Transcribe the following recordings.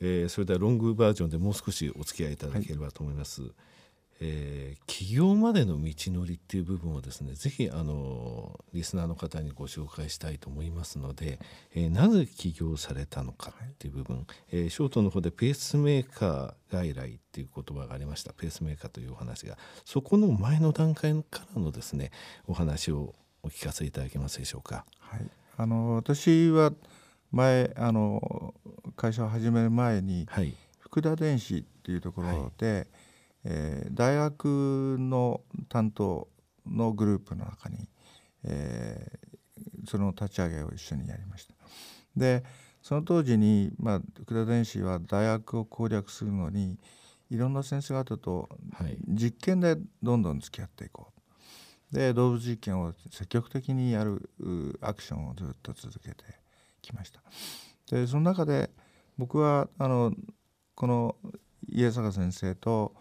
えー、それではロングバージョンでもう少しお付き合いいただければと思います。はい、えー、起業までの道のりっていう部分をですねぜひあのリスナーの方にご紹介したいと思いますので、えー、なぜ起業されたのかっていう部分、はい、えー、ショートの方でペースメーカー外来っていう言葉がありましたペースメーカーというお話がそこの前の段階からのですねお話をお聞かせいただけますでしょうか。はい、あの私は前あの会社を始める前に、はい、福田電子っていうところで、はい、えー、大学の担当のグループの中に、えー、その立ち上げを一緒にやりました。でその当時に、まあ、福田電子は大学を攻略するのにいろんな先生方と実験でどんどん付き合っていこう。で動物実験を積極的にやるアクションをずっと続けてきました。でその中で僕はあのこの家坂先生と、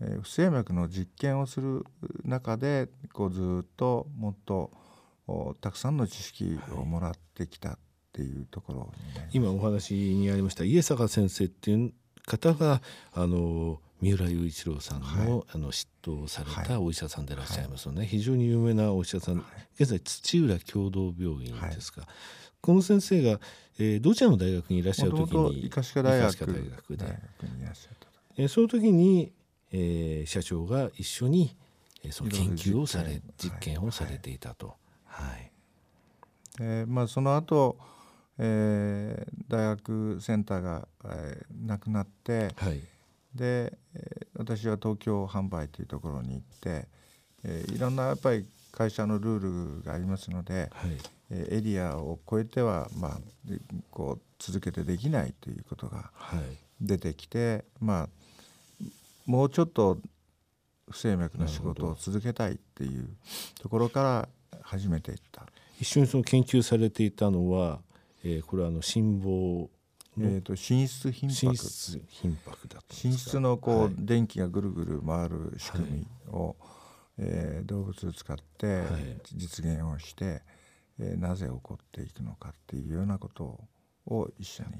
えー、不整脈の実験をする中でこうずっともっとたくさんの知識をもらってきたっていうところ、ね、今お話にありました家坂先生っていう方があの三浦雄一郎さんのはい、あの執刀されたお医者さんでいらっしゃいますよね、はい、非常に有名なお医者さん、はい、現在土浦共同病院ですか、この先生が、えー、どちらの大学にいらっしゃる時に医科歯科大学大学で、えー、その時に、えー、社長が一緒に、えー、その研究をされ実験をされていたと。はい、えー、まあ、その後、えー、大学センターが、えー、なくなって、はい、で、えー、私は東京販売というところに行って、えー、いろんなやっぱり会社のルールがありますので、はい。エリアを超えては、まあ、こう続けてできないということが出てきて、はい、まあ、もうちょっと不整脈の仕事を続けたいっていうところから始めていった。一緒にその研究されていたのは、えー、これはあの心房えーと、心室頻拍心室頻拍だ心室のこう、はい、電気がぐるぐる回る仕組みを、はい、えー、動物を使って実現をして、えー、なぜ起こっていくのかっていうようなことを一緒に。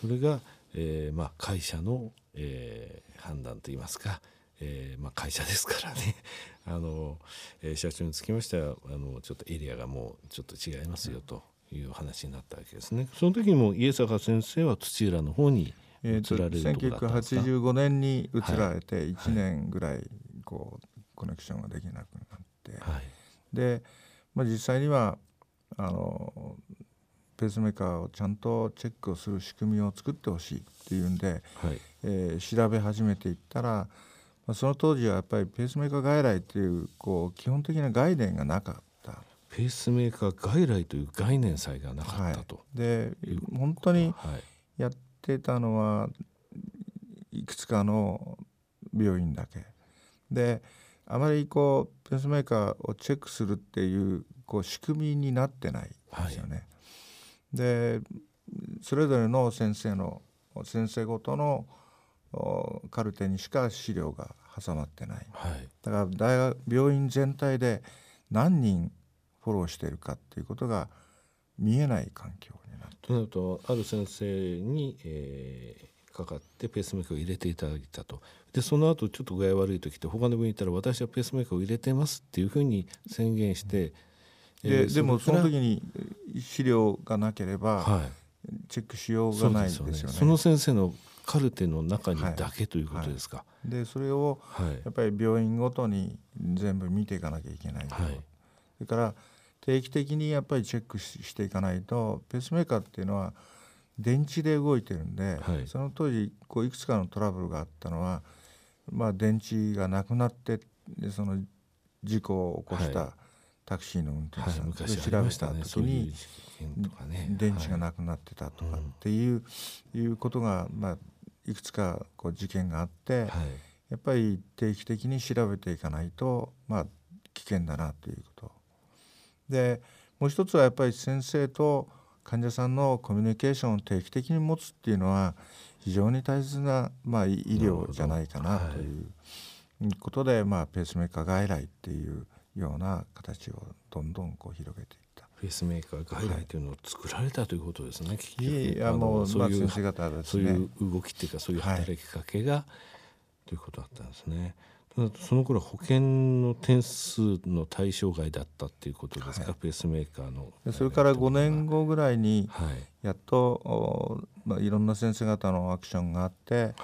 それが、えーまあ、会社の、えー、判断といいますか、えーまあ、会社ですからね。あの、えー、社長につきましてはあのちょっとエリアがもうちょっと違いますよという話になったわけですね。その時にも家坂先生は土浦の方に移られるところだったんですか、えー、1985年に移られて1年ぐらいこう、コネクションができなくなって、はい、でまあ、実際にはあのペースメーカーをちゃんとチェックをする仕組みを作ってほしいっていうんで、はい、えー、調べ始めていったら、まあ、その当時はやっぱりペースメーカー外来っていうこう基本的な概念がなかった。ペースメーカー外来という概念さえがなかったと、はい、で本当にやってたのはいくつかの病院だけ。であまりこうペースメーカーをチェックするっていうこう仕組みになってないですよね。はい、でそれぞれの先生の先生ごとのカルテにしか資料が挟まってない、はい、だから大学病院全体で何人フォローしているかっていうことが見えない環境になってとなるとある先生に、えー、かかってペースメーカーを入れていただいたと。でその後ちょっと具合悪い時って他の病院行ったら私はペースメーカーを入れてますっていうふうに宣言して、ででもその時に資料がなければチェックしようがないですよね。そ、ね、の先生のカルテの中にだけということですか。はい。はい、でそれをやっぱり病院ごとに全部見ていかなきゃいけないと、はい、それから定期的にやっぱりチェックしていかないとペースメーカーっていうのは電池で動いてるんで、その当時こういくつかのトラブルがあったのはまあ、電池がなくなってでその事故を起こしたタクシーの運転手さんで調べた時に電池がなくなってたとかっていう,、いうことが、まあ、いくつかこう事件があって、やっぱり定期的に調べていかないと、まあ、危険だなということ。でもう一つはやっぱり先生と患者さんのコミュニケーションを定期的に持つっていうのは非常に大切な、まあ、医療じゃないかなということで、まあ、ペースメーカー外来っていうような形をどんどんこう広げていった。ペースメーカー外来というのを作られたということですね、はい、結局。いやもうそういう、まあね、そういう動きっていうかそういう働きかけが、はい、ということだったんですね。その頃保険の点数の対象外だったっていうことですか、はい、ペースメーカーの。それから5年後ぐらいにやっと、はいまあ、いろんな先生方のアクションがあって、はい。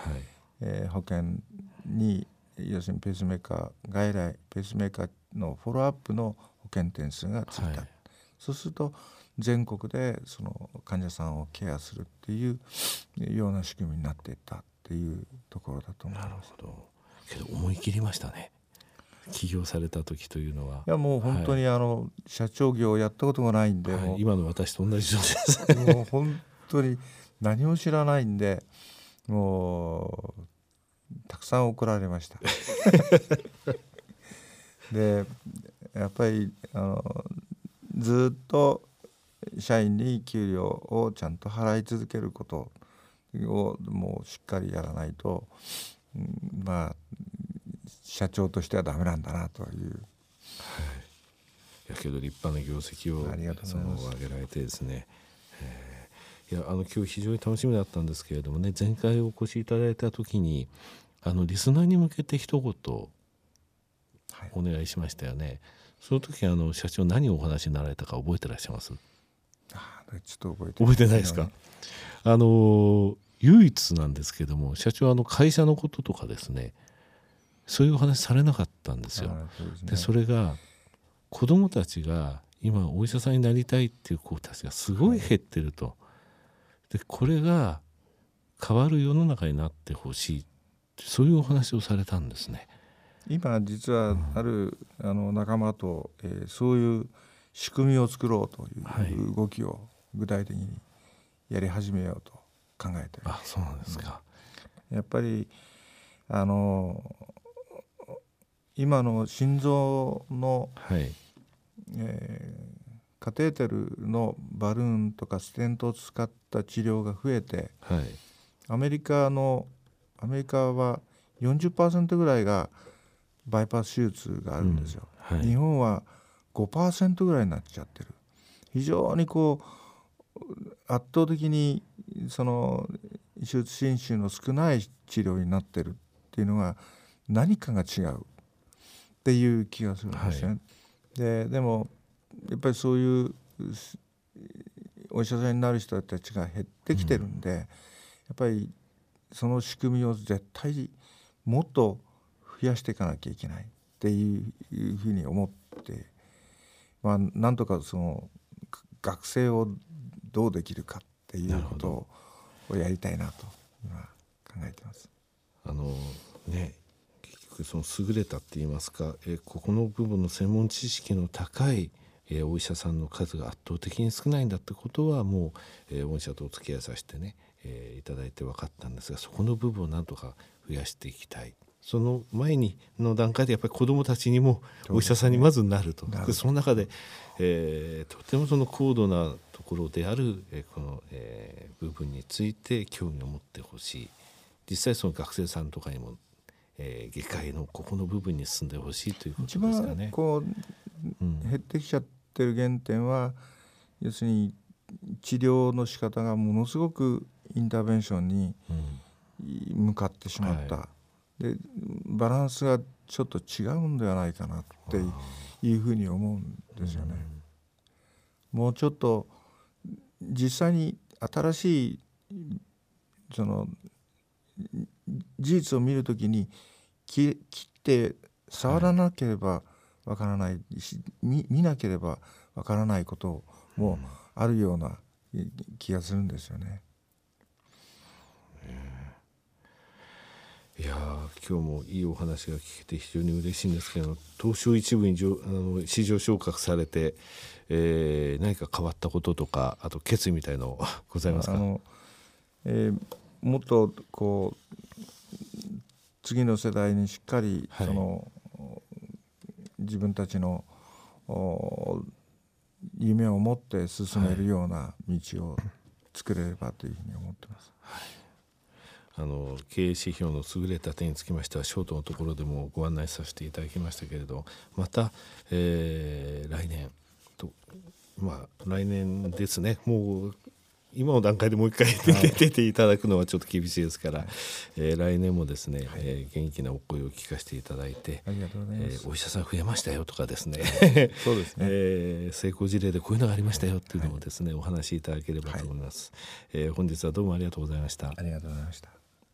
えー、保険に要するにペースメーカー外来ペースメーカーのフォローアップの保険点数がついた、はい、そうすると全国でその患者さんをケアするっていうような仕組みになっていったっていうところだと思います。なるほどけど思い切りましたね。起業された時というのは。いやもう本当にあの、はい、社長業をやったことがないんで、はい、今の私と同じ状態です。もう本当に何も知らないんでもうたくさん怒られました。でやっぱりあのずっと社員に給料をちゃんと払い続けることをもうしっかりやらないとまあ社長としてはダメなんだなという。はい。やけど立派な業績をその挙げられてですね、えー、いやあの今日非常に楽しみだったんですけれどもね前回お越しいただいた時にあのリスナーに向けて一言お願いしましたよね、はい、その時あの社長何をお話になられたか覚えてらっしゃいます？あちょっと覚えて覚えてないですか？あの唯一なんですけども社長はあの会社のこととかですねそういうお話されなかったんですよ。で、ね、それが子どもたちが今お医者さんになりたいっていう子たちがすごい減ってると。でこれが変わる世の中になってほしいそういうお話をされたんですね。今実はある、うん、あの仲間と、えー、そういう仕組みを作ろうという動きを具体的にやり始めようと考えてあそうなんですか、やっぱりあの今の心臓の、はい。えー、カテーテルのバルーンとかステントを使った治療が増えて、はい、アメリカのアメリカは40%ぐらいがバイパス手術があるんですよ、うん。はい、日本は5%ぐらいになっちゃってる。非常にこう圧倒的にその手術侵襲の少ない治療になってるっていうのが何かが違うっていう気がするんですね。はい、ででもやっぱりそういうお医者さんになる人たちが減ってきてるんで、うん、やっぱりその仕組みを絶対もっと増やしていかなきゃいけないっていうふうに思って、まあ、なんとかその学生をどうできるかっていうことをやりたいなと今考えてます。あのね結局その優れたって言いますか、えここの部分の専門知識の高いえお医者さんの数が圧倒的に少ないんだってことはもう、え御医者とお付き合いさせてね、えー、いただいて分かったんですがそこの部分をなんとか増やしていきたいその前にの段階でやっぱり子どもたちにもお医者さんにまずなると。そその中で、えー、とてもその高度なところである、えー、この、えー、部分について興味を持ってほしい。実際その学生さんとかにも、えー、外科医のここの部分に進んでほしいということですかね。こう、うん、減ってきちゃってる原点は要するに治療の仕方がものすごくインターベンションに向かってしまった。うんはいでバランスがちょっと違うんではないかなっていうふうに思うんですよね。もうちょっと実際に新しいその事実を見るときに切って触らなければわからないし、見見なければわからないこともあるような気がするんですよね。いや今日もいいお話が聞けて非常に嬉しいんですけど東証一部にあの市場昇格されて、えー、何か変わったこととかあと決意みたいのございますか？あの、えー、もっとこう次の世代にしっかり、はい、その自分たちの夢を持って進めるような道を作れればというふうに思ってます。はいあの経営指標の優れた点につきましてはショートのところでもご案内させていただきましたけれどまた、えー、来年とまあ来年ですね。もう今の段階でもう一回出ていただくのはちょっと厳しいですから、はい、えー、来年もですね、はい、えー、元気なお声を聞かせていただいてありがとうございます、えー、お医者さん増えましたよとかですね。そうですね、えー、成功事例でこういうのがありましたよっていうのをですね、はい、お話しいただければと思います、はい、えー、本日はどうもありがとうございました。ありがとうございました